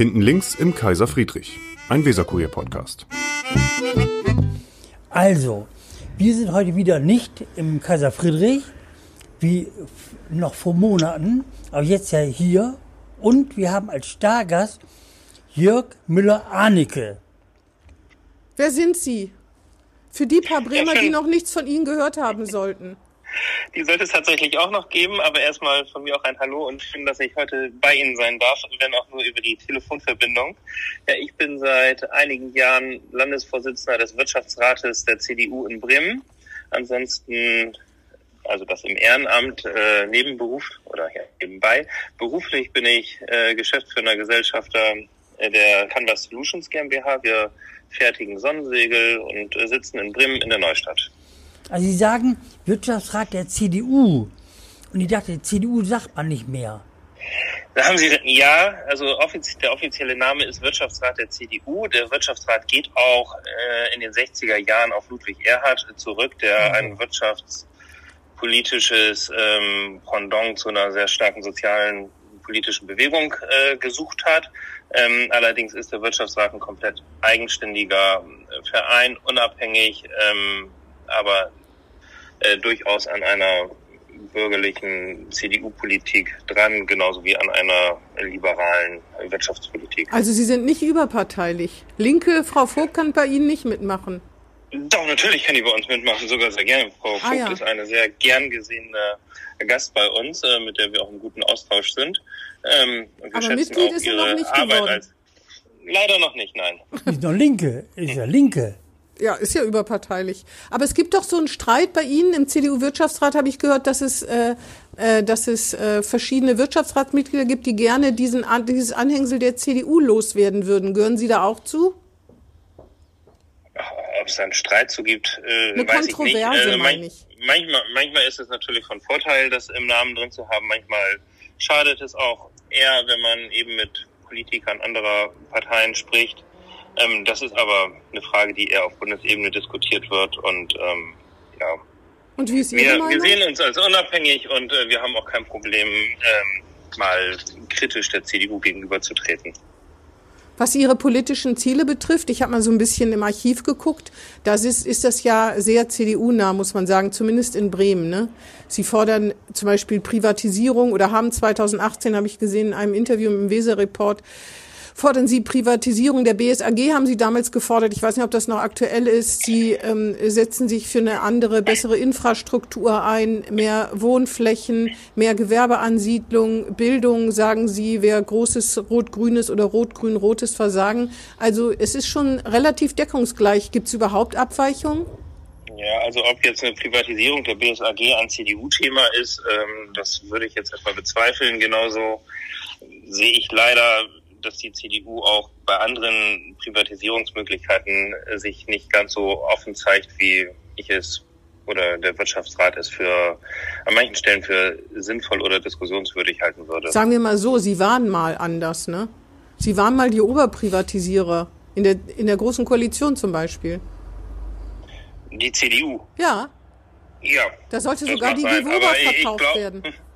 Hinten links im Kaiser Friedrich, ein Weserkurier-Podcast. Also, wir sind heute wieder nicht im Kaiser Friedrich, wie noch vor Monaten, aber jetzt ja hier. Und wir haben als Stargast Jörg Müller-Arnicke. Wer sind Sie? Für die paar Bremer, die noch nichts von Ihnen gehört haben sollten. Die sollte es tatsächlich auch noch geben, aber erstmal von mir auch ein Hallo und schön, dass ich heute bei Ihnen sein darf, wenn auch nur über die Telefonverbindung. Ja, ich bin seit einigen Jahren Landesvorsitzender des Wirtschaftsrates der CDU in Bremen. Ansonsten, also das im Ehrenamt, äh, Nebenberuf oder ja, nebenbei. Beruflich bin ich äh, Geschäftsführer Gesellschafter äh, der Canvas Solutions GmbH. Wir fertigen Sonnensegel und äh, sitzen in Bremen in der Neustadt. Also Sie sagen Wirtschaftsrat der CDU. Und ich dachte, CDU sagt man nicht mehr. Da haben Sie, ja, also offiz der offizielle Name ist Wirtschaftsrat der CDU. Der Wirtschaftsrat geht auch äh, in den 60er Jahren auf Ludwig Erhard zurück, der mhm. ein wirtschaftspolitisches ähm, Pendant zu einer sehr starken sozialen politischen Bewegung äh, gesucht hat. Ähm, allerdings ist der Wirtschaftsrat ein komplett eigenständiger äh, Verein, unabhängig, ähm, aber äh, durchaus an einer bürgerlichen CDU-Politik dran, genauso wie an einer liberalen Wirtschaftspolitik. Also Sie sind nicht überparteilich. Linke Frau Vogt kann bei Ihnen nicht mitmachen. Doch, natürlich kann die bei uns mitmachen, sogar sehr gerne. Frau ah, Vogt ja. ist eine sehr gern gesehene Gast bei uns, äh, mit der wir auch im guten Austausch sind. Ähm, wir Aber Mitglied ist ihre noch nicht Arbeit geworden. Als, leider noch nicht, nein. Ist doch Linke, ist ja Linke. Ja, ist ja überparteilich. Aber es gibt doch so einen Streit bei Ihnen im CDU-Wirtschaftsrat, habe ich gehört, dass es, äh, äh, dass es äh, verschiedene Wirtschaftsratsmitglieder gibt, die gerne diesen, dieses Anhängsel der CDU loswerden würden. Gehören Sie da auch zu? Ob es einen Streit zu gibt, äh, Eine weiß Kontroverse, ich nicht. Äh, meine ich. Manchmal, manchmal ist es natürlich von Vorteil, das im Namen drin zu haben. Manchmal schadet es auch eher, wenn man eben mit Politikern anderer Parteien spricht. Ähm, das ist aber eine Frage, die eher auf Bundesebene diskutiert wird und ähm, ja. Und wie ist Ihre wir, Meinung? wir sehen uns als unabhängig und äh, wir haben auch kein Problem, ähm, mal kritisch der CDU gegenüberzutreten. Was Ihre politischen Ziele betrifft, ich habe mal so ein bisschen im Archiv geguckt, das ist, ist das ja sehr CDU-nah, muss man sagen, zumindest in Bremen. Ne? Sie fordern zum Beispiel Privatisierung oder haben 2018, habe ich gesehen, in einem Interview im Weser-Report, fordern Sie Privatisierung der BSAG, haben Sie damals gefordert. Ich weiß nicht, ob das noch aktuell ist. Sie ähm, setzen sich für eine andere, bessere Infrastruktur ein, mehr Wohnflächen, mehr Gewerbeansiedlung, Bildung, sagen Sie, wer großes rot-grünes oder rot-grün-rotes Versagen. Also es ist schon relativ deckungsgleich. Gibt es überhaupt Abweichungen? Ja, also ob jetzt eine Privatisierung der BSAG ein CDU-Thema ist, ähm, das würde ich jetzt erstmal bezweifeln. Genauso sehe ich leider dass die CDU auch bei anderen Privatisierungsmöglichkeiten äh, sich nicht ganz so offen zeigt, wie ich es oder der Wirtschaftsrat es für an manchen Stellen für sinnvoll oder diskussionswürdig halten würde. Sagen wir mal so, Sie waren mal anders, ne? Sie waren mal die Oberprivatisierer in der in der großen Koalition zum Beispiel. Die CDU. Ja. Ja. Da sollte sogar die Gewoba verkauft glaub, werden.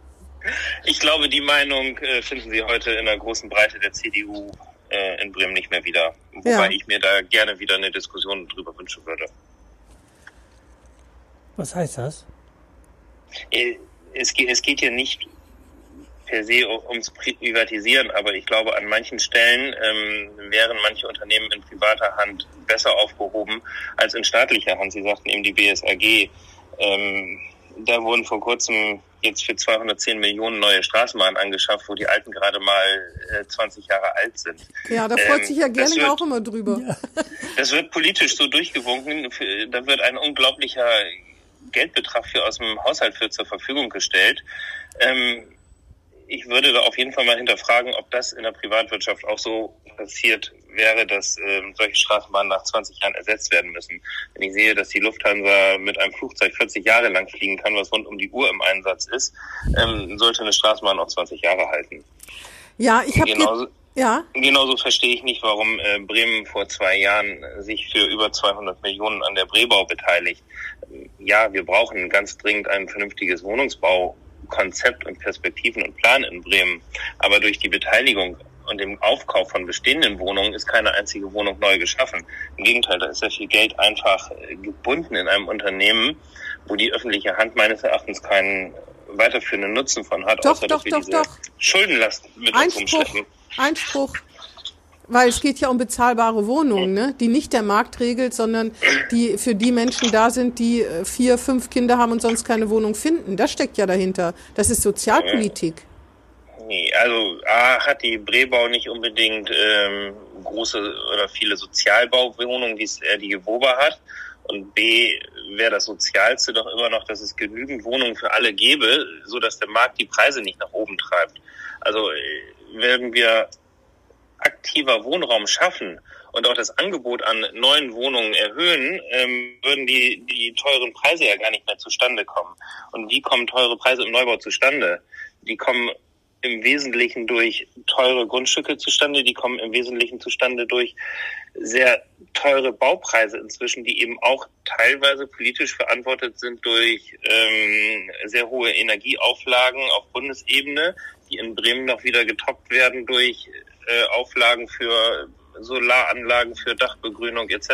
Ich glaube, die Meinung äh, finden Sie heute in der großen Breite der CDU äh, in Bremen nicht mehr wieder. Wobei ja. ich mir da gerne wieder eine Diskussion drüber wünschen würde. Was heißt das? Äh, es, es geht hier nicht per se ums Privatisieren, aber ich glaube, an manchen Stellen ähm, wären manche Unternehmen in privater Hand besser aufgehoben als in staatlicher Hand. Sie sagten eben die BSAG. Ähm, da wurden vor kurzem jetzt für 210 Millionen neue Straßenbahnen angeschafft, wo die alten gerade mal äh, 20 Jahre alt sind. Ja, da freut ähm, sich ja gerne wird, auch immer drüber. Ja. Das wird politisch so durchgewunken. Da wird ein unglaublicher Geldbetrag für aus dem Haushalt für zur Verfügung gestellt. Ähm, ich würde da auf jeden Fall mal hinterfragen, ob das in der Privatwirtschaft auch so passiert wäre, dass ähm, solche Straßenbahnen nach 20 Jahren ersetzt werden müssen. Wenn ich sehe, dass die Lufthansa mit einem Flugzeug 40 Jahre lang fliegen kann, was rund um die Uhr im Einsatz ist, ähm, sollte eine Straßenbahn auch 20 Jahre halten. Ja, ich habe genauso, ja. genauso verstehe ich nicht, warum äh, Bremen vor zwei Jahren sich für über 200 Millionen an der Brebau beteiligt. Ja, wir brauchen ganz dringend ein vernünftiges Wohnungsbau Konzept und Perspektiven und Plan in Bremen. Aber durch die Beteiligung und dem Aufkauf von bestehenden Wohnungen ist keine einzige Wohnung neu geschaffen. Im Gegenteil, da ist sehr viel Geld einfach äh, gebunden in einem Unternehmen, wo die öffentliche Hand meines Erachtens keinen weiterführenden Nutzen von hat, Doch, außer doch, dass wir doch, diese doch. Schuldenlast mit uns Einspruch, rumschleppen. Einspruch. Weil es geht ja um bezahlbare Wohnungen, ne? die nicht der Markt regelt, sondern die für die Menschen da sind, die äh, vier, fünf Kinder haben und sonst keine Wohnung finden. Das steckt ja dahinter. Das ist Sozialpolitik. Nee, also A hat die Brebau nicht unbedingt ähm, große oder viele Sozialbauwohnungen, wie es eher die Gewoba hat. Und B wäre das Sozialste doch immer noch, dass es genügend Wohnungen für alle gäbe, so dass der Markt die Preise nicht nach oben treibt. Also äh, werden wir aktiver Wohnraum schaffen und auch das Angebot an neuen Wohnungen erhöhen, ähm, würden die, die teuren Preise ja gar nicht mehr zustande kommen. Und wie kommen teure Preise im Neubau zustande? Die kommen im Wesentlichen durch teure Grundstücke zustande, die kommen im Wesentlichen zustande durch sehr teure Baupreise inzwischen, die eben auch teilweise politisch verantwortet sind durch ähm, sehr hohe Energieauflagen auf Bundesebene, die in Bremen noch wieder getoppt werden durch äh, Auflagen für Solaranlagen, für Dachbegrünung etc.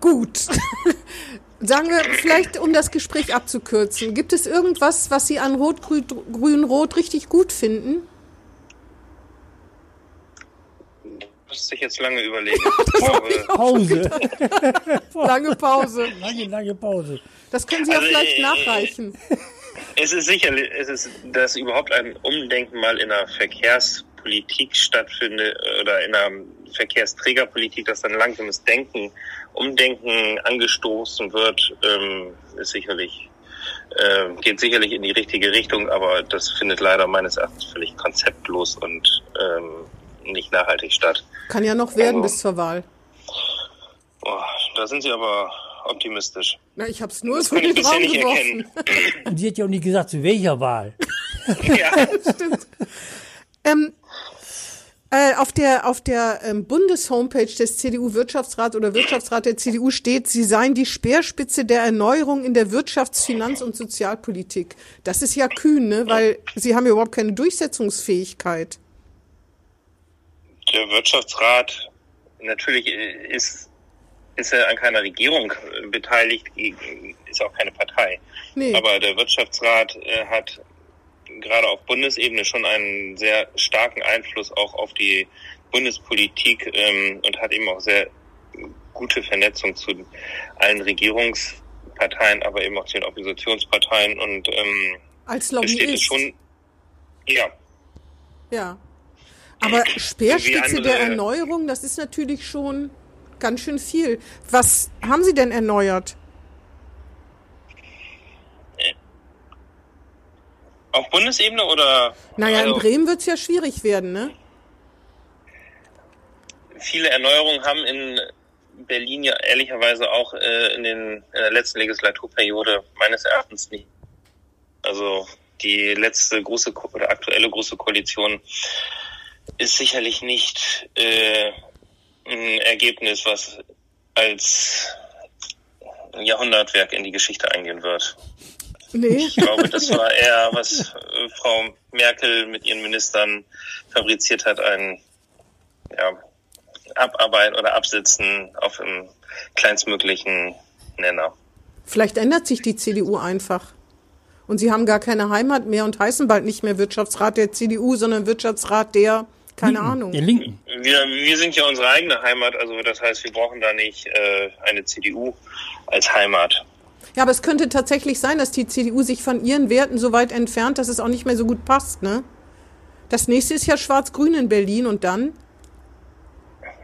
Gut. Sagen wir, vielleicht um das Gespräch abzukürzen, gibt es irgendwas, was Sie an Rot, Grün, Grün, Rot richtig gut finden? Müsste ich jetzt lange überlegen. Pause. Lange Pause. lange, lange Pause. Das können Sie ja Also, vielleicht äh, nachreichen. Es ist sicherlich, es ist, dass überhaupt ein Umdenken mal in der Verkehrspolitik stattfindet oder in einer Verkehrsträgerpolitik, dass dann langsames Denken, Umdenken angestoßen wird, ähm, ist sicherlich, äh, geht sicherlich in die richtige Richtung, aber das findet leider meines Erachtens völlig konzeptlos und ähm, nicht nachhaltig statt. Kann ja noch werden Also- bis zur Wahl. Oh, da sind Sie aber optimistisch. Na, ich habe es nur Das so kann in ich den Raum bisher nicht geworfen. erkennen. Und sie hat ja auch nie gesagt, zu welcher Wahl. ja. Ähm, äh, auf der, auf der ähm, Bundeshomepage des CDU-Wirtschaftsrats oder Wirtschaftsrat der CDU steht, sie seien die Speerspitze der Erneuerung in der Wirtschafts-, Finanz- und Sozialpolitik. Das ist ja kühn, ne? weil sie haben ja überhaupt keine Durchsetzungsfähigkeit. Der Wirtschaftsrat natürlich ist, ist er an keiner Regierung beteiligt, ist auch keine Partei. Nee. Aber der Wirtschaftsrat äh, hat gerade auf Bundesebene schon einen sehr starken Einfluss auch auf die Bundespolitik ähm, und hat eben auch sehr gute Vernetzung zu allen Regierungsparteien, aber eben auch zu den Oppositionsparteien und ähm, Als da steht es Lobbyist. schon, ja, Ja. Aber Speerspitze der Erneuerung, das ist natürlich schon ganz schön viel. Was haben Sie denn erneuert? Auf Bundesebene oder? Naja, in also- Bremen wird's ja schwierig werden, ne? viele Erneuerungen haben in Berlin ja ehrlicherweise auch äh, in, den, in der letzten Legislaturperiode meines Erachtens nicht. Also die letzte große Ko- oder aktuelle große Koalition ist sicherlich nicht äh, ein Ergebnis, was als Jahrhundertwerk in die Geschichte eingehen wird. Nee. Ich glaube, das war eher, was äh, Frau Merkel mit ihren Ministern fabriziert hat, ein ja, Abarbeiten oder Absitzen auf dem kleinstmöglichen Nenner. Vielleicht ändert sich die CDU einfach. Und sie haben gar keine Heimat mehr und heißen bald nicht mehr Wirtschaftsrat der CDU, sondern Wirtschaftsrat der, keine Ahnung. Der Linken. Wir, wir sind ja unsere eigene Heimat, also das heißt, wir brauchen da nicht äh, eine CDU als Heimat. Ja, aber es könnte tatsächlich sein, dass die CDU sich von ihren Werten so weit entfernt, dass es auch nicht mehr so gut passt, ne? Das nächste ist ja Schwarz-Grün in Berlin und dann?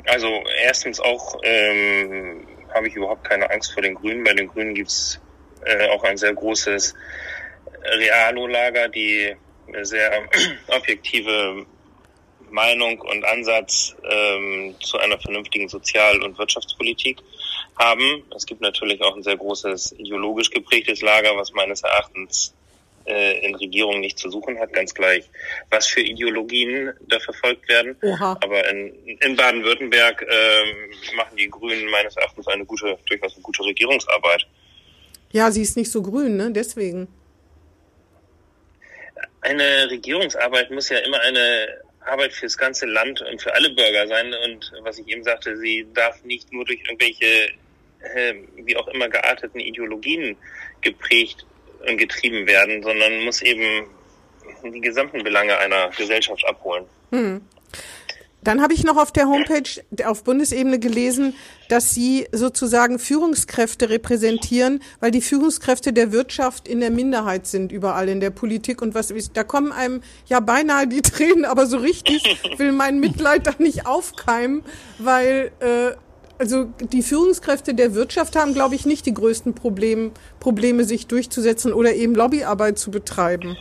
Also erstens auch ähm, habe ich überhaupt keine Angst vor den Grünen. Bei den Grünen gibt's äh, auch ein sehr großes Realo-Lager, die eine sehr objektive Meinung und Ansatz ähm, zu einer vernünftigen Sozial- und Wirtschaftspolitik haben. Es gibt natürlich auch ein sehr großes ideologisch geprägtes Lager, was meines Erachtens äh, in Regierungen nicht zu suchen hat, ganz gleich, was für Ideologien da verfolgt werden. Oha. Aber in, in Baden-Württemberg ähm, machen die Grünen meines Erachtens eine gute, durchaus eine gute Regierungsarbeit. Ja, sie ist nicht so grün, ne? Deswegen. Eine Regierungsarbeit muss ja immer eine Arbeit fürs ganze Land und für alle Bürger sein. Und was ich eben sagte, sie darf nicht nur durch irgendwelche, äh, wie auch immer gearteten Ideologien geprägt und getrieben werden, sondern muss eben die gesamten Belange einer Gesellschaft abholen. Hm. Dann habe ich noch auf der Homepage auf Bundesebene gelesen, dass Sie sozusagen Führungskräfte repräsentieren, weil die Führungskräfte der Wirtschaft in der Minderheit sind überall in der Politik und was da kommen einem ja beinahe die Tränen, aber so richtig will mein Mitleid da nicht aufkeimen, weil äh, also die Führungskräfte der Wirtschaft haben, glaube ich, nicht die größten Probleme, Probleme sich durchzusetzen oder eben Lobbyarbeit zu betreiben.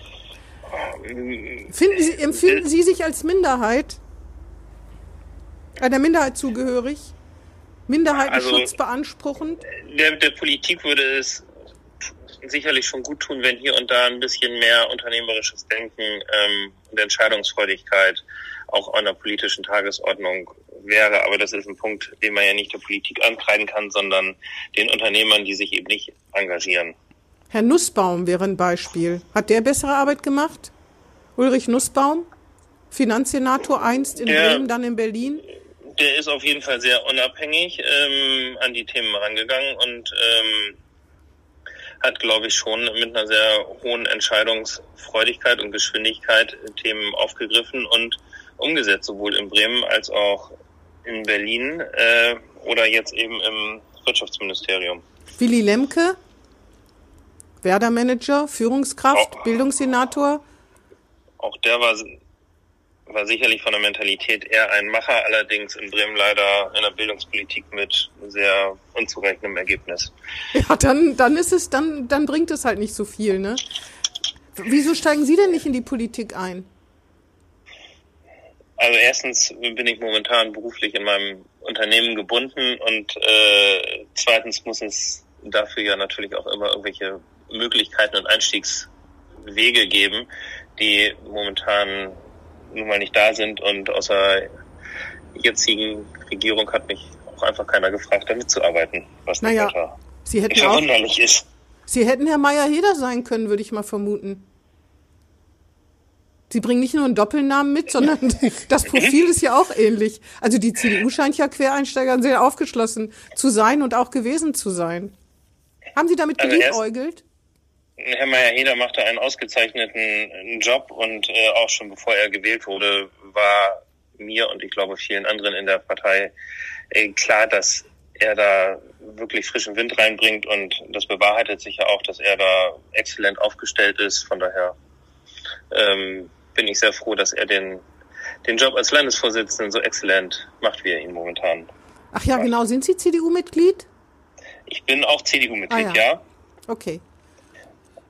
Sie, empfinden Sie sich als Minderheit? Einer Minderheit zugehörig? Minderheitenschutz also, beanspruchend? Der, der Politik würde es sicherlich schon gut tun, wenn hier und da ein bisschen mehr unternehmerisches Denken ähm, und Entscheidungsfreudigkeit auch an der politischen Tagesordnung wäre. Aber das ist ein Punkt, den man ja nicht der Politik ankreiden kann, sondern den Unternehmern, die sich eben nicht engagieren. Herr Nussbaum wäre ein Beispiel. Hat der bessere Arbeit gemacht? Ulrich Nussbaum? Finanzsenator einst in der, Bremen, dann in Berlin? der ist auf jeden Fall sehr unabhängig ähm, an die Themen rangegangen und ähm, hat, glaube ich, schon mit einer sehr hohen Entscheidungsfreudigkeit und Geschwindigkeit Themen aufgegriffen und umgesetzt, sowohl in Bremen als auch in Berlin äh, oder jetzt eben im Wirtschaftsministerium. Willy Lemke, Werder-Manager, Führungskraft, auch, Bildungssenator. Auch der war war sicherlich von der Mentalität eher ein Macher, allerdings in Bremen leider in der Bildungspolitik mit sehr unzureichendem Ergebnis. Ja, dann, dann ist es, dann, dann bringt es halt nicht so viel, ne? Wieso steigen Sie denn nicht in die Politik ein? Also erstens bin ich momentan beruflich in meinem Unternehmen gebunden und äh, zweitens muss es dafür ja natürlich auch immer irgendwelche Möglichkeiten und Einstiegswege geben, die momentan nun mal nicht da sind und außer jetzigen Regierung hat mich auch einfach keiner gefragt, da mitzuarbeiten, was naja, nicht Sie hätten verwunderlich ist. Sie hätten Herr Meier-Heder sein können, würde ich mal vermuten. Sie bringen nicht nur einen Doppelnamen mit, sondern das Profil ist ja auch ähnlich. Also die CDU scheint ja Quereinsteigern sehr aufgeschlossen zu sein und auch gewesen zu sein. Haben Sie damit also geliebäugelt? Herr Meyer-Heder machte einen ausgezeichneten Job und äh, auch schon bevor er gewählt wurde, war mir und ich glaube vielen anderen in der Partei äh, klar, dass er da wirklich frischen Wind reinbringt und das bewahrheitet sich ja auch, dass er da exzellent aufgestellt ist. Von daher ähm, bin ich sehr froh, dass er den, den Job als Landesvorsitzenden so exzellent macht, wie er ihn momentan. Ach ja, macht. genau. Sind Sie CDU-Mitglied? Ich bin auch CDU-Mitglied, ah, ja. ja. Okay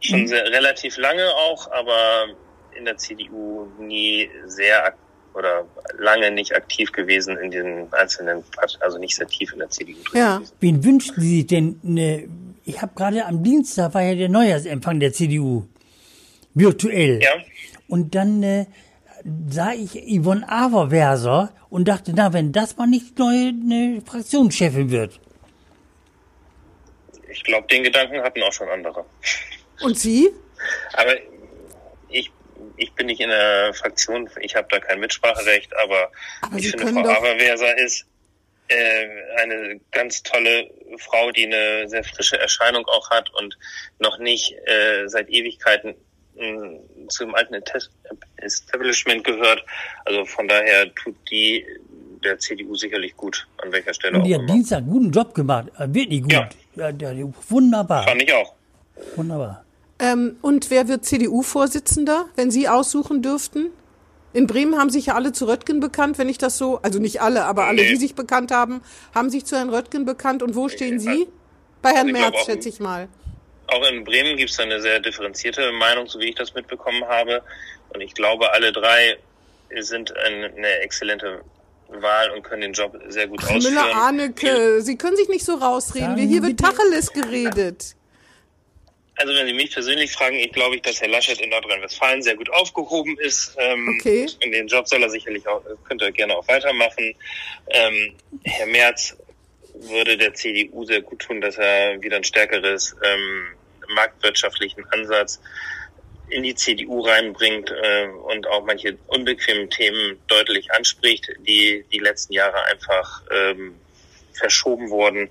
schon mhm. sehr, relativ lange auch, aber in der CDU nie sehr oder lange nicht aktiv gewesen in den einzelnen, also nicht sehr tief in der CDU. Ja. Gewesen. Wen wünschen Sie sich denn? Ne, ich habe gerade am Dienstag war ja der Neujahrsempfang der CDU virtuell. Ja. Und dann äh, sah ich Yvonne Averwerser und dachte, na, wenn das mal nicht neue ne, Fraktionschefin wird. Ich glaube, den Gedanken hatten auch schon andere. Und Sie? Aber ich, ich bin nicht in der Fraktion, ich habe da kein Mitspracherecht, aber, aber ich Sie finde, Frau Averwerser ist äh, eine ganz tolle Frau, die eine sehr frische Erscheinung auch hat und noch nicht äh, seit Ewigkeiten mh, zum alten Establishment gehört. Also von daher tut die der CDU sicherlich gut, an welcher Stelle und die auch. Die hat Dienstag einen guten Job gemacht, äh, wirklich gut. Ja. Ja, ja, wunderbar. Fand ich auch. Wunderbar. Ähm, und wer wird CDU-Vorsitzender, wenn Sie aussuchen dürften? In Bremen haben sich ja alle zu Röttgen bekannt, wenn ich das so, also nicht alle, aber alle, die sich bekannt haben, haben sich zu Herrn Röttgen bekannt. Und wo stehen Sie? Bei Herrn Merz, schätze ich mal. Auch in Bremen gibt es eine sehr differenzierte Meinung, so wie ich das mitbekommen habe. Und ich glaube, alle drei sind eine exzellente Wahl und können den Job sehr gut Ach, ausführen. Müller-Arnecke, Sie können sich nicht so rausreden. Hier wird Tacheles geredet. Also wenn Sie mich persönlich fragen, ich glaube ich, dass Herr Laschet in Nordrhein-Westfalen sehr gut aufgehoben ist. Ähm, okay. In den Job soll er sicherlich auch, könnte er gerne auch weitermachen. Ähm, Herr Merz würde der CDU sehr gut tun, dass er wieder ein stärkeres ähm, marktwirtschaftlichen Ansatz in die CDU reinbringt äh, und auch manche unbequemen Themen deutlich anspricht, die die letzten Jahre einfach ähm, verschoben wurden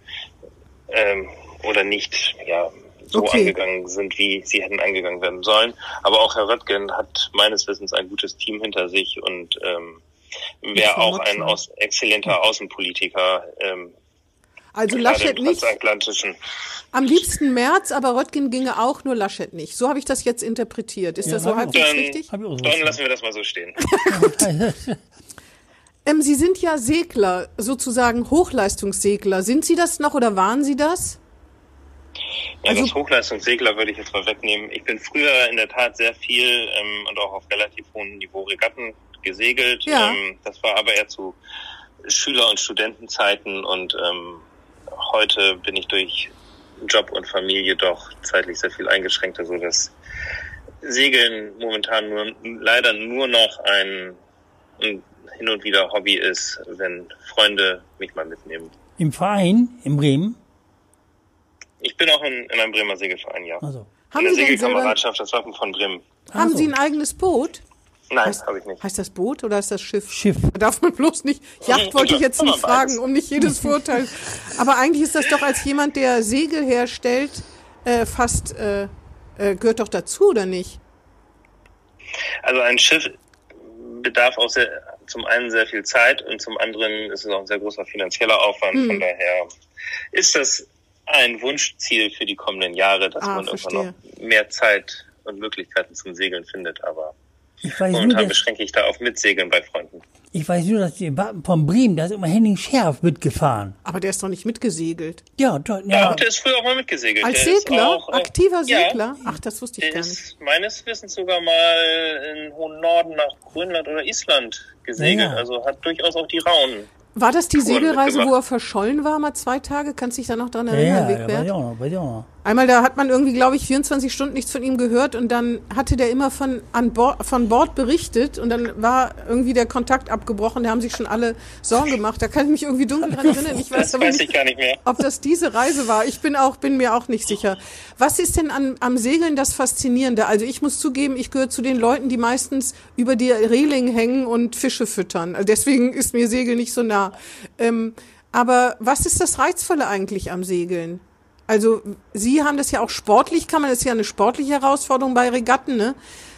ähm, oder nicht ja, so Okay. angegangen sind, wie sie hätten angegangen werden sollen. Aber auch Herr Röttgen hat meines Wissens ein gutes Team hinter sich und ähm, wäre auch ein aus, exzellenter Außenpolitiker, ähm, Also gerade Laschet nicht. Am liebsten März, aber Röttgen ginge auch, nur Laschet nicht. So habe ich das jetzt interpretiert. Ist Ja, das so halbwegs Dann, richtig? Dann lassen wir das mal so stehen. Ähm, Sie sind ja Segler, sozusagen Hochleistungssegler. Sind Sie das noch oder waren Sie das? Ja, Also- das Hochleistungssegler würde ich jetzt mal wegnehmen. Ich bin früher in der Tat sehr viel ähm, und auch auf relativ hohem Niveau Regatten gesegelt. Ja. Ähm, das war aber eher zu Schüler- und Studentenzeiten und ähm, heute bin ich durch Job und Familie doch zeitlich sehr viel eingeschränkter, so dass Segeln momentan nur leider nur noch ein, ein hin und wieder Hobby ist, wenn Freunde mich mal mitnehmen. Im Verein in Bremen. Ich bin auch in, in einem Bremer Segelverein, ja. Also. Haben in Sie der Segelkameradschaft, das Wappen von Bremen. haben so. Sie ein eigenes Boot? Nein, Heißt- habe ich nicht. Heißt das Boot oder ist das Schiff? Schiff. Da darf man bloß nicht. Yacht wollte ich jetzt nicht fragen, um nicht jedes Vorteil. Aber eigentlich ist das doch als jemand, der Segel herstellt, äh, fast äh, äh, gehört doch dazu, oder nicht? Also ein Schiff bedarf auch sehr, zum einen sehr viel Zeit und zum anderen ist es auch ein sehr großer finanzieller Aufwand. Hm. Von daher ist das ein Wunschziel für die kommenden Jahre, dass Ah, man verstehe. irgendwann noch mehr Zeit und Möglichkeiten zum Segeln findet. Aber Ich weiß, nur, momentan dass, beschränke ich da auf Mitsegeln bei Freunden. ich weiß nur, dass die Wappen von Bremen, da ist immer Henning Scherf mitgefahren. Aber der ist doch nicht mitgesegelt. Ja, dort, Ja, ja. der ist früher auch mal mitgesegelt. Als der Segler? auch, äh, Aktiver ja, Segler? Ach, das wusste ich Der gar nicht. ist meines Wissens sogar mal in hohen Norden nach Grönland oder Island gesegelt. Ja. Also hat durchaus auch die Raunen. War das die Touren Segelreise, wo er verschollen war, mal zwei Tage? Kannst du dich da noch dran Ja, erinnern, ja, ja, weiß Wigbert? ich auch noch, Einmal, da hat man irgendwie, glaube ich, 24 Stunden nichts von ihm gehört und dann hatte der immer von, an Bord, von Bord berichtet und dann war irgendwie der Kontakt abgebrochen. Da haben sich schon alle Sorgen gemacht. Da kann ich mich irgendwie dunkel dran erinnern. Ich weiß Das aber weiß nicht, ich gar nicht mehr. ob das diese Reise war. Ich bin auch, bin mir auch nicht sicher. Was ist denn an, am Segeln das Faszinierende? Also ich muss zugeben, ich gehöre zu den Leuten, die meistens über die Reling hängen und Fische füttern. Also deswegen ist mir Segeln nicht so nah. Ähm, aber was ist das Reizvolle eigentlich am Segeln? Also Sie haben das ja auch sportlich, kann man das ist ja eine sportliche Herausforderung bei Regatten, ne?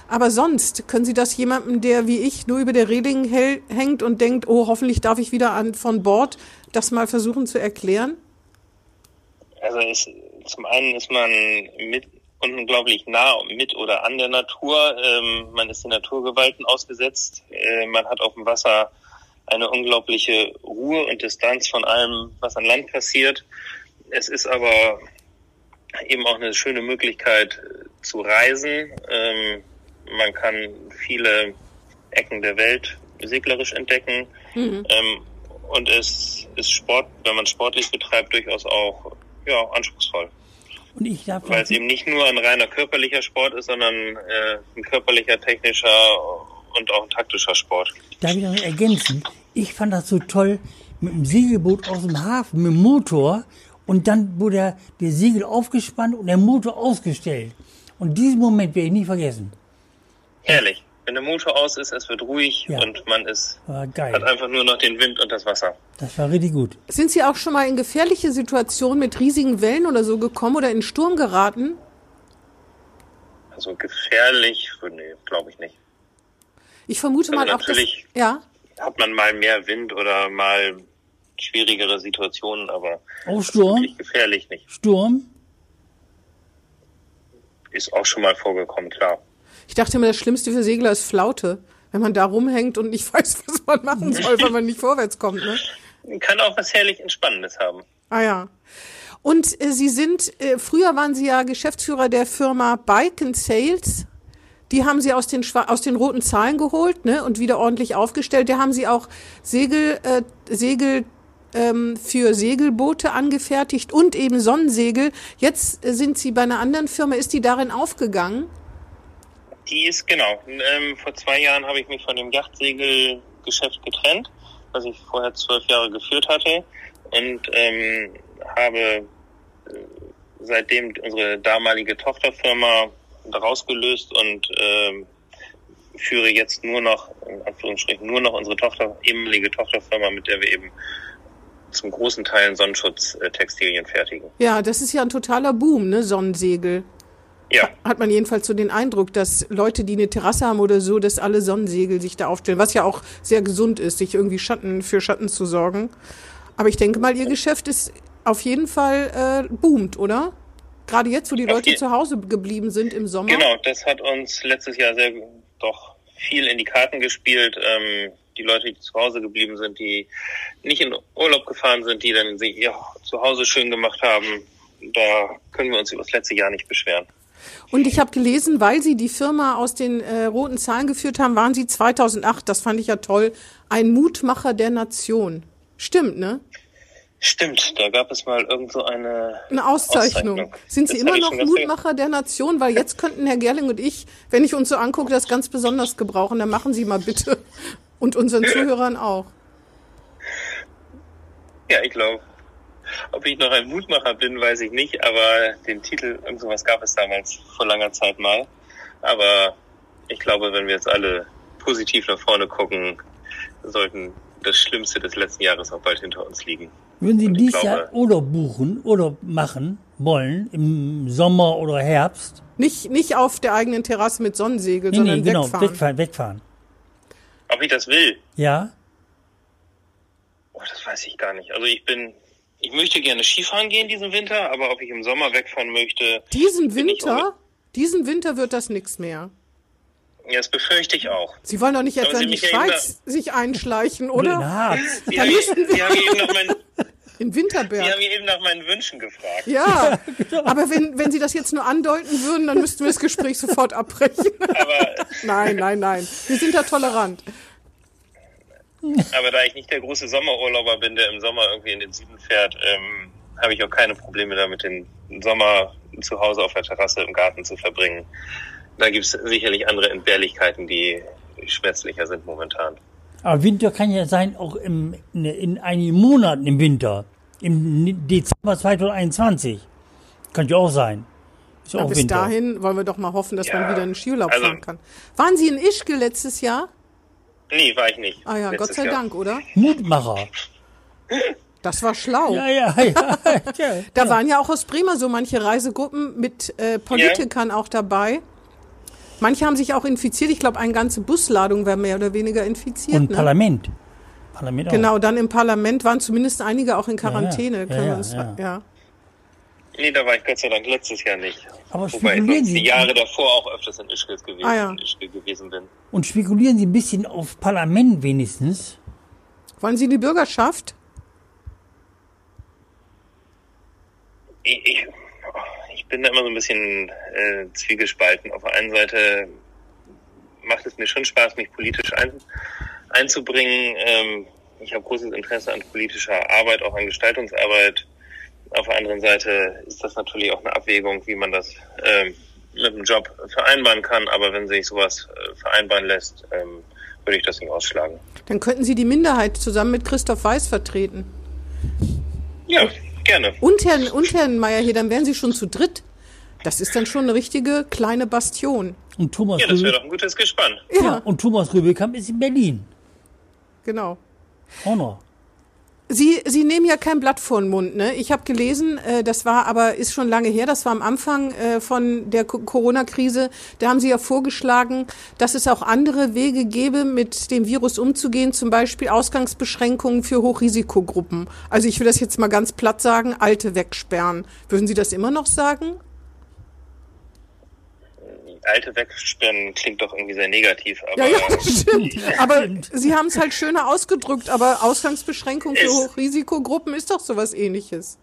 Aber sonst können Sie das jemandem, der wie ich nur über der Reling häl- hängt und denkt, oh, hoffentlich darf ich wieder an, von Bord, das mal versuchen zu erklären? Also es, zum einen ist man mit unglaublich nah mit oder an der Natur. Ähm, man ist den Naturgewalten ausgesetzt. Äh, man hat auf dem Wasser eine unglaubliche Ruhe und Distanz von allem, was an Land passiert. Es ist aber eben auch eine schöne Möglichkeit zu reisen. Ähm, man kann viele Ecken der Welt seglerisch entdecken. Ähm, und es ist Sport, wenn man sportlich betreibt, durchaus auch ja, anspruchsvoll. Und ich darf Weil es eben nicht nur ein reiner körperlicher Sport ist, sondern äh, ein körperlicher, technischer und auch ein taktischer Sport. Darf ich noch ergänzen? Ich fand das so toll mit dem Segelboot aus dem Hafen, mit dem Motor. Und dann wurde der, Segel aufgespannt und der Motor ausgestellt. Und diesen Moment werde ich nie vergessen. Herrlich. Wenn der Motor aus ist, es wird ruhig Ja. und man ist, War hat einfach nur noch den Wind und das Wasser. Das war richtig gut. Sind Sie auch schon mal in gefährliche Situationen mit riesigen Wellen oder so gekommen oder in Sturm geraten? Also gefährlich, nee, glaube ich nicht. Ich vermute Also mal auch, dass, natürlich. ja, Hat man mal mehr Wind oder mal schwierigere Situationen, aber Auch Sturm? gefährlich nicht. Sturm? Ist auch schon mal vorgekommen, klar. ich dachte immer, das Schlimmste für Segler ist Flaute. Wenn man da rumhängt und nicht weiß, was man machen soll, weil man nicht vorwärts kommt, ne? Kann auch was herrlich Entspannendes haben. Ah ja. Und äh, Sie sind, äh, früher waren Sie ja Geschäftsführer der Firma Bike and Sales. Die haben Sie aus den, schwa- aus den roten Zahlen geholt ne, und wieder ordentlich aufgestellt. Da haben Sie auch Segel, äh, Segel ähm, für Segelboote angefertigt und eben Sonnensegel. Jetzt äh, sind Sie bei einer anderen Firma. Ist die darin aufgegangen? Die ist, genau. Ähm, vor zwei Jahren habe ich mich von dem Yachtsegelgeschäft getrennt, was ich vorher zwölf Jahre geführt hatte. Und ähm, habe äh, seitdem unsere damalige Tochterfirma daraus gelöst und ähm, führe jetzt nur noch, in Anführungsstrichen, nur noch unsere Tochter, ehemalige Tochterfirma, mit der wir eben zum großen Teil Sonnenschutztextilien fertigen. Ja, das ist ja ein totaler Boom, ne, Sonnensegel. Ja, Hat man jedenfalls so den Eindruck, dass Leute, die eine Terrasse haben oder so, dass alle Sonnensegel sich da aufstellen, was ja auch sehr gesund ist, sich irgendwie Schatten für Schatten zu sorgen. Aber ich denke mal, ihr Geschäft ist auf jeden Fall äh, boomt, oder? Gerade jetzt, wo die Leute zu Hause geblieben sind im Sommer. genau, das hat uns letztes Jahr sehr doch viel in die Karten gespielt. Ähm, die Leute, die zu Hause geblieben sind, die nicht in Urlaub gefahren sind, die dann sich ihr Zuhause schön gemacht haben, da können wir uns über das letzte Jahr nicht beschweren. Und ich habe gelesen, weil Sie die Firma aus den äh, roten Zahlen geführt haben, waren Sie 2008, das fand ich ja toll, ein Mutmacher der Nation. Stimmt, ne? Stimmt, da gab es mal irgend so eine Eine Auszeichnung. Auszeichnung. Sind Sie Das immer noch Mutmacher der Nation? Weil jetzt könnten Herr Gerling und ich, wenn ich uns so angucke, das ganz besonders gebrauchen. Dann machen Sie mal bitte. Und unseren Zuhörern auch. Ja, ich glaube. Ob ich noch ein Mutmacher bin, weiß ich nicht, aber den Titel, irgend sowas gab es damals vor langer Zeit mal. Aber ich glaube, wenn wir jetzt alle positiv nach vorne gucken, sollten das Schlimmste des letzten Jahres auch bald hinter uns liegen. Würden Sie dieses glaube- Jahr Urlaub buchen, Urlaub machen wollen, im Sommer oder Herbst? Nicht, nicht auf der eigenen Terrasse mit Sonnensegel, Nee, sondern nee, genau, wegfahren. wegfahren, wegfahren. Ob ich das will, Ja? oh, das weiß ich gar nicht. Also ich bin, ich möchte gerne Skifahren gehen diesen Winter, aber ob ich im Sommer wegfahren möchte, Diesen Winter, diesen Winter wird das nichts mehr. ja, das befürchte ich auch. Sie wollen doch nicht Sie in die ja Schweiz sich einschleichen, Oder? Harz. Sie haben, Sie haben eben nach meinen, In Sie Winterberg. haben eben nach meinen Wünschen gefragt. Ja, aber wenn, wenn Sie das jetzt nur andeuten würden, dann müssten wir das Gespräch sofort abbrechen. Aber Nein, nein, nein. Wir sind da tolerant. Aber da ich nicht der große Sommerurlauber bin, der im Sommer irgendwie in den Süden fährt, ähm, habe ich auch keine Probleme damit, den Sommer zu Hause auf der Terrasse im Garten zu verbringen. Da gibt es sicherlich andere Entbehrlichkeiten, die schmerzlicher sind momentan. Aber Winter kann ja sein, auch im, in, in einigen Monaten im Winter. Im Dezember 2021. Kann ja auch sein. Ist Ja, auch bis Winter. dahin wollen wir doch mal hoffen, dass Ja, man wieder einen Skiurlaub also- fahren kann. Waren Sie in Ischgl letztes Jahr? Nee, war ich nicht. Ah ja, Letztes Gott sei Jahr. Dank, oder? Mutmacher. Das war schlau. Ja, ja, ja. ja. Da waren ja auch aus Bremer so manche Reisegruppen mit äh, Politikern auch dabei. Manche haben sich auch infiziert. Ich glaube, eine ganze Busladung war mehr oder weniger infiziert. Und ne? Parlament. Parlament auch. Genau, dann im Parlament waren zumindest einige auch in Quarantäne. Ja, ja. können Ja, wir ja, uns, ja. ja. Nee, da war ich Gott sei Dank letztes Jahr nicht. Aber Wobei ich spekulieren sonst Sie, die Jahre davor auch öfters in Ischgl gewesen, Ah, ja. in Ischgl gewesen bin. und spekulieren Sie ein bisschen auf Parlament wenigstens. Wollen Sie die Bürgerschaft? Ich, ich, ich bin da immer so ein bisschen äh, zwiegespalten. Auf der einen Seite macht es mir schon Spaß, mich politisch ein, einzubringen. Ähm, ich habe großes Interesse an politischer Arbeit, auch an Gestaltungsarbeit. Auf der anderen Seite ist das natürlich auch eine Abwägung, wie man das ähm, mit dem Job vereinbaren kann. Aber wenn sich sowas äh, vereinbaren lässt, ähm, würde ich das nicht ausschlagen. Dann könnten Sie die Minderheit zusammen mit Christoph Weiß vertreten. Ja, gerne. Und Herrn, und Herrn Meier hier, dann wären Sie schon zu dritt. Das ist dann schon eine richtige kleine Bastion. Und Thomas Ja, das wäre doch ein gutes Gespann. Ja, Ja, und Thomas Rübekamp ist in Berlin. genau. Auch noch. Sie, Sie nehmen ja kein Blatt vor den Mund, ne? Ich habe gelesen, äh, das war aber ist schon lange her, das war am Anfang äh, von der Co- Corona-Krise. Da haben Sie ja vorgeschlagen, dass es auch andere Wege gäbe, mit dem Virus umzugehen, zum Beispiel Ausgangsbeschränkungen für Hochrisikogruppen. Also ich will das jetzt mal ganz platt sagen, Alte wegsperren. Würden Sie das immer noch sagen? Alte wegsperren klingt doch irgendwie sehr negativ, aber Ja, ja, stimmt. aber. Sie haben es halt schöner ausgedrückt, aber Ausgangsbeschränkungen für Hochrisikogruppen ist doch sowas ähnliches.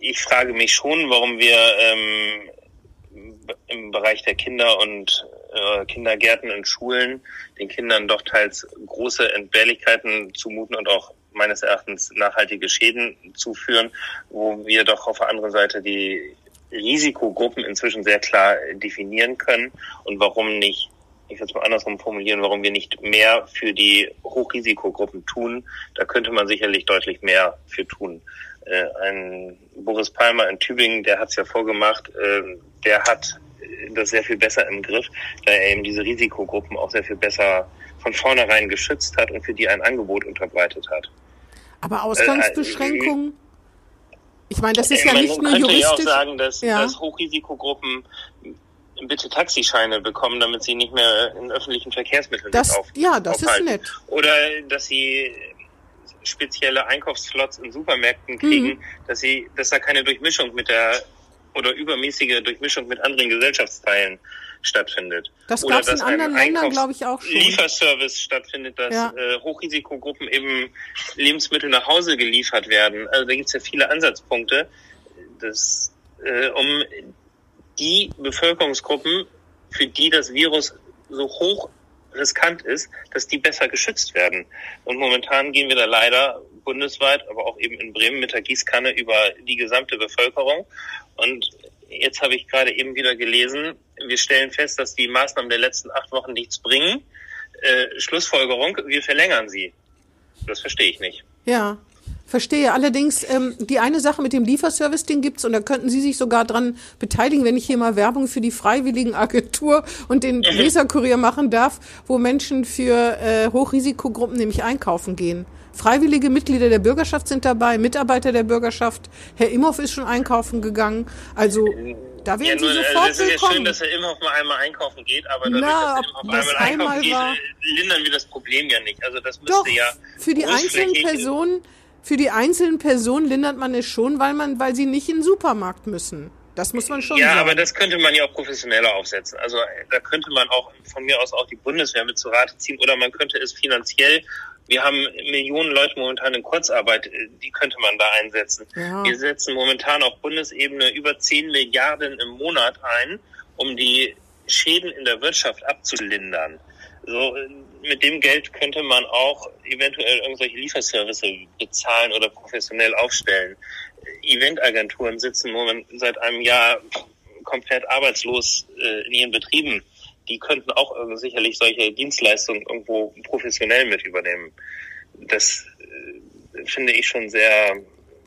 ich frage mich schon, warum wir ähm, im Bereich der Kinder und äh, Kindergärten und Schulen den Kindern doch teils große Entbehrlichkeiten zumuten und auch meines Erachtens nachhaltige Schäden zuführen, wo wir doch auf der anderen Seite die Risikogruppen inzwischen sehr klar definieren können und warum nicht ich würde es mal andersrum formulieren, warum wir nicht mehr für die Hochrisikogruppen tun. Da könnte man sicherlich deutlich mehr für tun. Äh, ein Boris Palmer in Tübingen, der hat es ja vorgemacht, äh, der hat das sehr viel besser im Griff, da er eben diese Risikogruppen auch sehr viel besser von vornherein geschützt hat und für die ein Angebot unterbreitet hat. Aber Ausgangsbeschränkungen? Ich meine, das ist ja nicht nur juristisch. Man könnte ja auch sagen, dass, ja. dass Hochrisikogruppen bitte Taxischeine bekommen, damit sie nicht mehr in öffentlichen Verkehrsmitteln das, auf, Ja, das aufhalten. ist nett. Oder dass sie spezielle Einkaufslots in Supermärkten kriegen, mhm. dass sie, dass da keine Durchmischung mit der oder übermäßige Durchmischung mit anderen Gesellschaftsteilen stattfindet. Das gab es in anderen Ländern, glaube ich, auch schon. Lieferservice stattfindet, dass ja. äh, Hochrisikogruppen eben Lebensmittel nach Hause geliefert werden. Also da gibt es ja viele Ansatzpunkte, das, äh, um die Bevölkerungsgruppen, für die das Virus so hoch riskant ist, dass die besser geschützt werden. Und momentan gehen wir da leider bundesweit, aber auch eben in Bremen mit der Gießkanne über die gesamte Bevölkerung. Und jetzt habe ich gerade eben wieder gelesen, wir stellen fest, dass die Maßnahmen der letzten acht Wochen nichts bringen. Äh, Schlussfolgerung, wir verlängern sie. Das verstehe ich nicht. Ja, Verstehe. Allerdings, ähm, die eine Sache mit dem Lieferservice, den gibt's und da könnten Sie sich sogar dran beteiligen, wenn ich hier mal Werbung für die Freiwilligen Agentur und den Leserkurier machen darf, wo Menschen für äh, Hochrisikogruppen nämlich einkaufen gehen. Freiwillige Mitglieder der Bürgerschaft sind dabei, Mitarbeiter der Bürgerschaft. Herr Imhoff ist schon einkaufen gegangen. Also da werden ja, nur, Sie sofort also, Es ist willkommen. ja schön, dass Herr Imhoff mal einmal einkaufen geht, aber dadurch, Na, dass Herr Imhoff einmal einkaufen geht, war, lindern wir das Problem ja nicht. Also das müsste doch, ja für die einzelnen Personen für die einzelnen Personen lindert man es schon, weil man, weil sie nicht in den Supermarkt müssen. Das muss man schon ja, sagen. Ja, aber das könnte man ja auch professioneller aufsetzen. Also da könnte man auch von mir aus auch die Bundeswehr mit zu Rate ziehen oder man könnte es finanziell. Wir haben Millionen Leute momentan in Kurzarbeit, die könnte man da einsetzen. Ja. Wir setzen momentan auf Bundesebene über 10 Milliarden im Monat ein, um die Schäden in der Wirtschaft abzulindern. So, mit dem Geld könnte man auch eventuell irgendwelche Lieferservice bezahlen oder professionell aufstellen. Eventagenturen sitzen moment seit einem Jahr komplett arbeitslos äh, in ihren Betrieben. Die könnten auch äh, sicherlich solche Dienstleistungen irgendwo professionell mit übernehmen. Das äh, finde ich schon sehr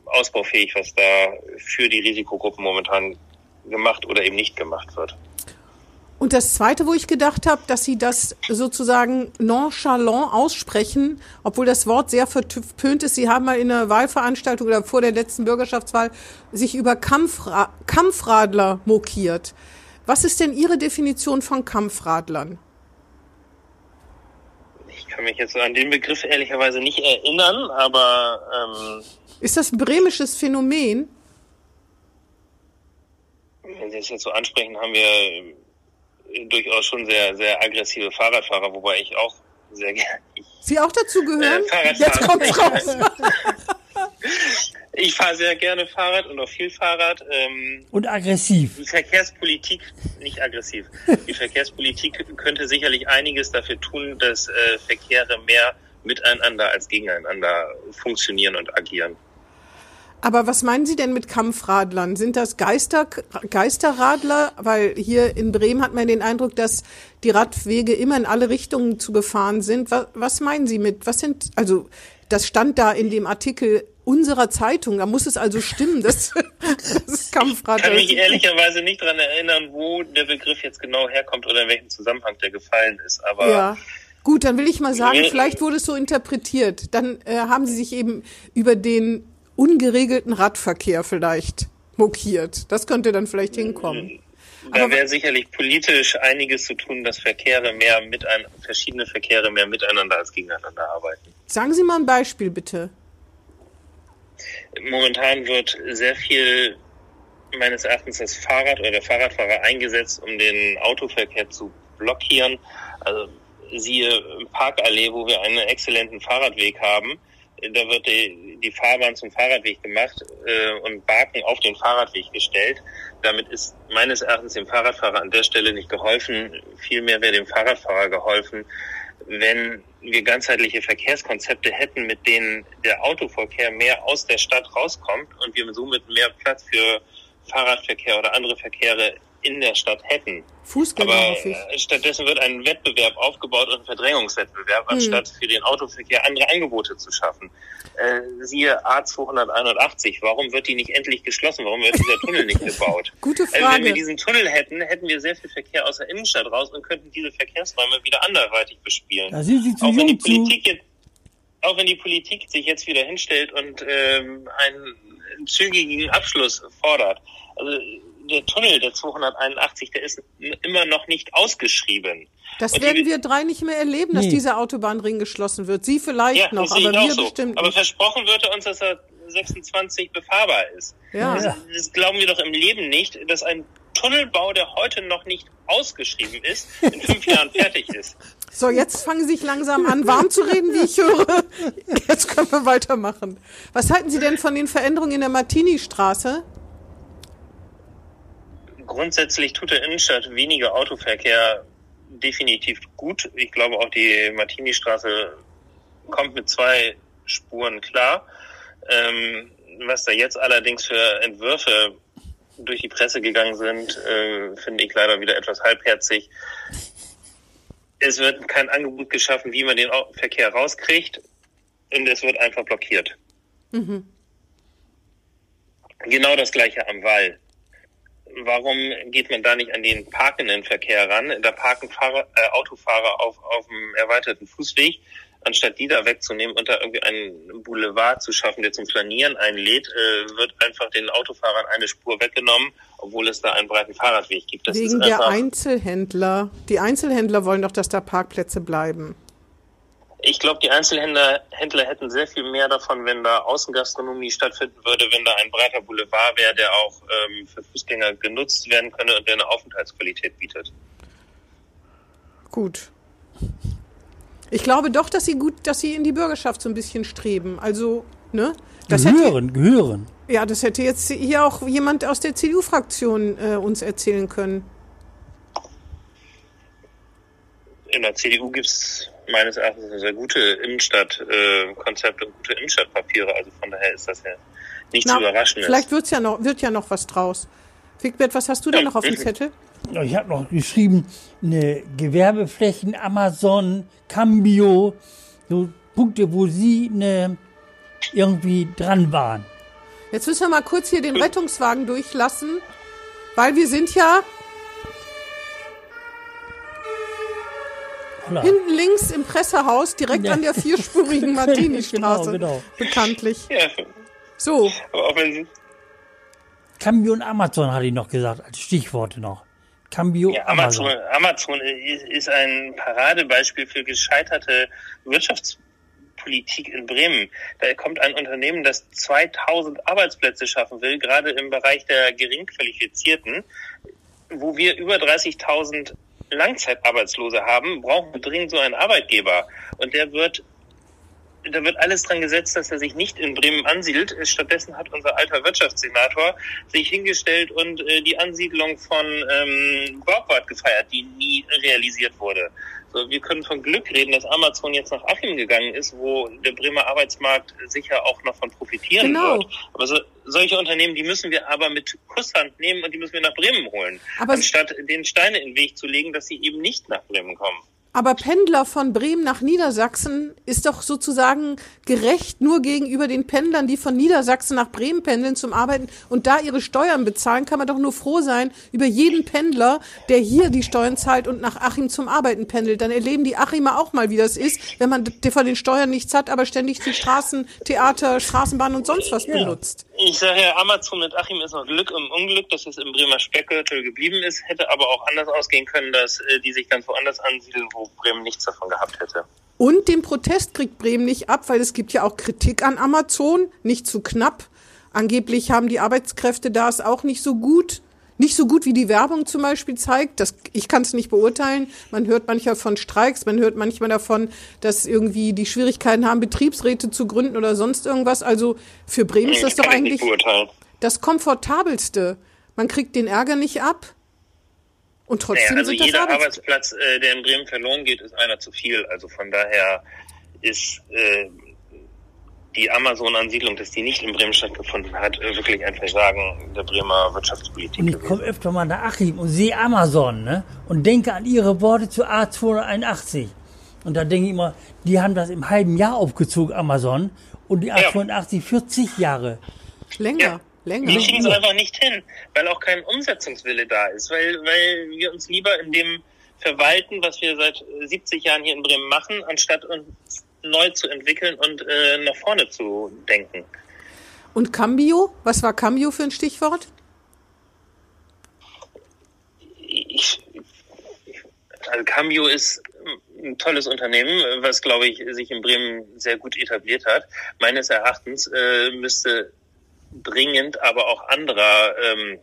ausbaufähig, was da für die Risikogruppen momentan gemacht oder eben nicht gemacht wird. Und das Zweite, wo ich gedacht habe, dass Sie das sozusagen nonchalant aussprechen, obwohl das Wort sehr verpönt ist. Sie haben mal in einer Wahlveranstaltung oder vor der letzten Bürgerschaftswahl sich über Kampfra Kampfradler mokiert. Was ist denn Ihre Definition von Kampfradlern? Ich kann mich jetzt an den Begriff ehrlicherweise nicht erinnern, aber... Ähm ist das ein bremisches Phänomen? Wenn Sie es jetzt so ansprechen, haben wir durchaus schon sehr, sehr aggressive Fahrradfahrer, wobei ich auch sehr gerne. Sie auch dazu gehören? Äh, Jetzt kommt's raus. ich fahre sehr gerne Fahrrad und auch viel Fahrrad. Ähm, und aggressiv. Die Verkehrspolitik, nicht aggressiv. Die Verkehrspolitik könnte sicherlich einiges dafür tun, dass äh, Verkehre mehr miteinander als gegeneinander funktionieren und agieren. Aber was meinen Sie denn mit Kampfradlern? Sind das Geister, Geisterradler? Weil hier in Bremen hat man den Eindruck, dass die Radwege immer in alle Richtungen zu befahren sind. Was, was meinen Sie mit? Was sind, also, das stand da in dem Artikel unserer Zeitung. Da muss es also stimmen, dass das Kampfrad. Ich kann mich ehrlicherweise nicht daran erinnern, wo der Begriff jetzt genau herkommt oder in welchem Zusammenhang der gefallen ist. Aber ja. Gut, dann will ich mal sagen, vielleicht wurde es so interpretiert. Dann äh, haben Sie sich eben über den ungeregelten Radverkehr vielleicht mokiert. Das könnte dann vielleicht hinkommen. Da wäre sicherlich politisch einiges zu tun, dass Verkehre mehr mit ein, verschiedene Verkehre mehr miteinander als gegeneinander arbeiten. Sagen Sie mal ein Beispiel bitte. Momentan wird sehr viel meines Erachtens das Fahrrad oder der Fahrradfahrer eingesetzt, um den Autoverkehr zu blockieren. Also siehe Parkallee, wo wir einen exzellenten Fahrradweg haben da wird die, die Fahrbahn zum Fahrradweg gemacht äh, und Baken auf den Fahrradweg gestellt. Damit ist meines Erachtens dem Fahrradfahrer an der Stelle nicht geholfen. Vielmehr wäre dem Fahrradfahrer geholfen, wenn wir ganzheitliche Verkehrskonzepte hätten, mit denen der Autoverkehr mehr aus der Stadt rauskommt und wir somit mehr Platz für Fahrradverkehr oder andere Verkehre in der Stadt hätten. Fußgänger Aber äh, stattdessen wird ein Wettbewerb aufgebaut und ein Verdrängungswettbewerb, anstatt für den Autoverkehr andere Angebote zu schaffen. Äh, siehe A281, warum wird die nicht endlich geschlossen? Warum wird dieser Tunnel nicht gebaut? Gute Äh, wenn Frage. wir diesen Tunnel hätten, hätten wir sehr viel Verkehr aus der Innenstadt raus und könnten diese Verkehrsräume wieder anderweitig bespielen. Da sind Sie zu auch wenn die. Politik jetzt, auch wenn die Politik sich jetzt wieder hinstellt und ähm, einen zügigen Abschluss fordert. Also der Tunnel der 281, der ist immer noch nicht ausgeschrieben. Das Und die- werden wir drei nicht mehr erleben, dass Nee. dieser Autobahnring geschlossen wird. Sie vielleicht ja, noch, aber wir so. bestimmt Aber nicht. versprochen wird er uns, dass er 26 befahrbar ist. Ja. Das, das glauben wir doch im Leben nicht, dass ein Tunnelbau, der heute noch nicht ausgeschrieben ist, in fünf Jahren fertig ist. So, jetzt fangen Sie sich langsam an, warm zu reden, wie ich höre. Jetzt können wir weitermachen. Was halten Sie denn von den Veränderungen in der Martini-Straße? Grundsätzlich tut der Innenstadt weniger Autoverkehr definitiv gut. Ich glaube auch die Martini-Straße kommt mit zwei Spuren klar. Ähm, was da jetzt allerdings für Entwürfe durch die Presse gegangen sind, äh, finde ich leider wieder etwas halbherzig. Es wird kein Angebot geschaffen, wie man den Verkehr rauskriegt und es wird einfach blockiert. Genau das gleiche am Wall. Warum geht man da nicht an den parkenden Verkehr ran? Da parken Fahrer, äh, Autofahrer auf, auf dem erweiterten Fußweg. Anstatt die da wegzunehmen und da irgendwie einen Boulevard zu schaffen, der zum Flanieren einlädt, äh, wird einfach den Autofahrern eine Spur weggenommen, obwohl es da einen breiten Fahrradweg gibt. Das Wegen der Einzelhändler. Die Einzelhändler wollen doch, dass da Parkplätze bleiben. Ich glaube, die Einzelhändler Händler hätten sehr viel mehr davon, wenn da Außengastronomie stattfinden würde, wenn da ein breiter Boulevard wäre, der auch ähm, für Fußgänger genutzt werden könne und der eine Aufenthaltsqualität bietet. Gut. Ich glaube doch, dass sie gut, dass sie in die Bürgerschaft so ein bisschen streben. Also, ne? Das hätte, Gehören, gehören. ja, das hätte jetzt hier auch jemand aus der CDU-Fraktion äh, uns erzählen können. in der CDU gibt es meines Erachtens sehr gute Innenstadtkonzepte und gute Innenstadtpapiere. Also von daher ist das ja nichts Na, Überraschendes. vielleicht wird's ja noch, wird ja noch was draus. Wigbert, was hast du denn Ja, noch auf dem. Zettel? Ich habe noch geschrieben, eine Gewerbeflächen, Amazon, Cambio, so Punkte, wo Sie ne, irgendwie dran waren. Jetzt müssen wir mal kurz hier den Rettungswagen durchlassen, weil wir sind ja Holla. hinten links im Pressehaus, direkt Ja. an der vierspurigen Martini-Straße, Genau, genau. bekanntlich. ja, So, aber auch wenn Cambio und Amazon hatte ich noch gesagt, als Stichworte noch. Cambio, ja, Amazon, Amazon. Amazon ist, ist ein Paradebeispiel für gescheiterte Wirtschaftspolitik in Bremen. Da kommt ein Unternehmen, das 2000 Arbeitsplätze schaffen will, gerade im Bereich der Geringqualifizierten, wo wir über 30.000 Langzeitarbeitslose haben, brauchen wir dringend so einen Arbeitgeber. Und der wird, da wird alles dran gesetzt, dass er sich nicht in Bremen ansiedelt. Stattdessen hat unser alter Wirtschaftssenator sich hingestellt und äh, die Ansiedlung von ähm, Borgward gefeiert, die nie realisiert wurde. So, wir können von Glück reden, dass Amazon jetzt nach Achim gegangen ist, wo der Bremer Arbeitsmarkt sicher auch noch von profitieren Genau. wird. Aber so, solche Unternehmen, die müssen wir aber mit Kusshand nehmen und die müssen wir nach Bremen holen, Aber- anstatt den Steine in den Weg zu legen, dass sie eben nicht nach Bremen kommen. Aber Pendler von Bremen nach Niedersachsen ist doch sozusagen gerecht nur gegenüber den Pendlern, die von Niedersachsen nach Bremen pendeln zum Arbeiten und da ihre Steuern bezahlen, kann man doch nur froh sein über jeden Pendler, der hier die Steuern zahlt und nach Achim zum Arbeiten pendelt. Dann erleben die Achimer auch mal, wie das ist, wenn man von den Steuern nichts hat, aber ständig die Straßen, Theater, Straßenbahn und sonst was benutzt. Ich sage ja, Amazon mit Achim ist noch Glück im Unglück, dass es im Bremer Speckgürtel geblieben ist, hätte aber auch anders ausgehen können, dass äh, die sich ganz woanders ansiedeln, wo Bremen nichts davon gehabt hätte. Und den Protest kriegt Bremen nicht ab, weil es gibt ja auch Kritik an Amazon, nicht zu knapp. Angeblich haben die Arbeitskräfte da es auch nicht so gut. Nicht so gut wie die Werbung zum Beispiel zeigt. Das, ich kann es nicht beurteilen. Man hört manchmal von Streiks, man hört manchmal davon, dass irgendwie die Schwierigkeiten haben, Betriebsräte zu gründen oder sonst irgendwas. Also für Bremen ist das doch eigentlich das Komfortabelste. Man kriegt den Ärger nicht ab. Und Naja, trotzdem also sind das jeder. Arbeitsplatz, äh, der in Bremen verloren geht, ist einer zu viel. Also von daher ist äh, die Amazon-Ansiedlung, dass die nicht in Bremen stattgefunden hat, äh, wirklich ein Versagen der Bremer Wirtschaftspolitik. Und ich komme öfter mal nach Achim und sehe Amazon, ne? Und denke an ihre Worte zu A281. Und da denke ich immer, die haben das im halben Jahr aufgezogen, Amazon. Und die A280 40 Jahre. Länger, Ja. Länger. Die kriegen es einfach nicht hin, weil auch kein Umsetzungswille da ist, weil, weil wir uns lieber in dem verwalten, was wir seit 70 Jahren hier in Bremen machen, anstatt uns neu zu entwickeln und äh, nach vorne zu denken. Und Cambio? Was war Cambio für ein Stichwort? Ich, also Cambio ist ein tolles Unternehmen, was, glaube ich, sich in Bremen sehr gut etabliert hat. Meines Erachtens äh, müsste dringend aber auch anderer ähm,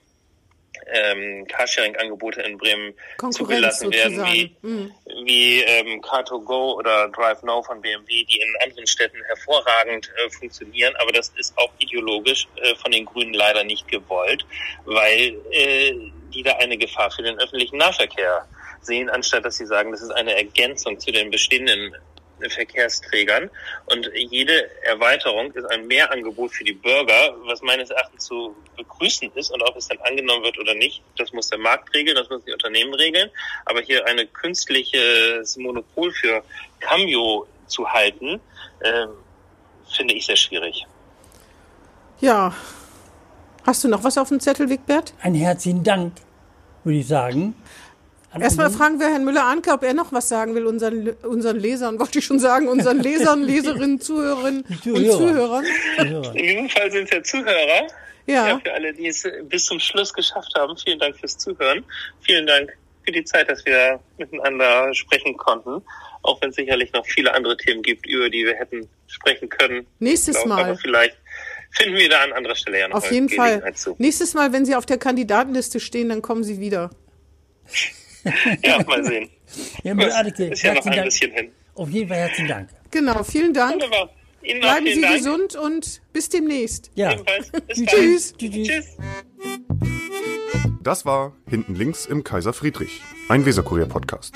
ähm, Carsharing-Angebote in Bremen zugelassen werden, wie, sozusagen. Mhm. wie ähm, Car2Go oder Drive Now von BMW, die in anderen Städten hervorragend äh, funktionieren. Aber das ist auch ideologisch äh, von den Grünen leider nicht gewollt, weil äh, die da eine Gefahr für den öffentlichen Nahverkehr sehen, anstatt dass sie sagen, das ist eine Ergänzung zu den bestehenden Verkehrsträgern. Und jede Erweiterung ist ein Mehrangebot für die Bürger, was meines Erachtens zu begrüßen ist. Und ob es dann angenommen wird oder nicht, das muss der Markt regeln, das müssen die Unternehmen regeln. Aber hier eine künstliches Monopol für Cambio zu halten, äh, finde ich sehr schwierig. Ja. Hast du noch was auf dem Zettel, Wigbert? Einen herzlichen Dank, würde ich sagen. Erstmal fragen wir Herrn Müller-Anke, ob er noch was sagen will, unseren, unseren Lesern, wollte ich schon sagen, unseren Lesern, Leserinnen, Zuhörerinnen und Zuhörer. Zuhörern. Zuhörer. In diesem Fall sind es ja Zuhörer. Ja. Ja, für alle, die es bis zum Schluss geschafft haben, vielen Dank fürs Zuhören. Vielen Dank für die Zeit, dass wir miteinander sprechen konnten. Auch wenn es sicherlich noch viele andere Themen gibt, über die wir hätten sprechen können. Nächstes glaub, Mal. Aber vielleicht finden wir da an anderer Stelle ja noch Auf jeden Fall. Zu. Nächstes Mal, wenn Sie auf der Kandidatenliste stehen, dann kommen Sie wieder. Ja, mal sehen. Ja, Gut, ist ja noch herzlichen ein Dank. bisschen hin. Auf jeden Fall herzlichen Dank. Genau, vielen Dank. Wunderbar. Ihnen Bleiben vielen Sie Dank. gesund und bis demnächst. Ja. Bis. Tschüss. Tschüss. Tschüss. Das war Hinten links im Kaiser Friedrich, ein Weserkurier-Podcast.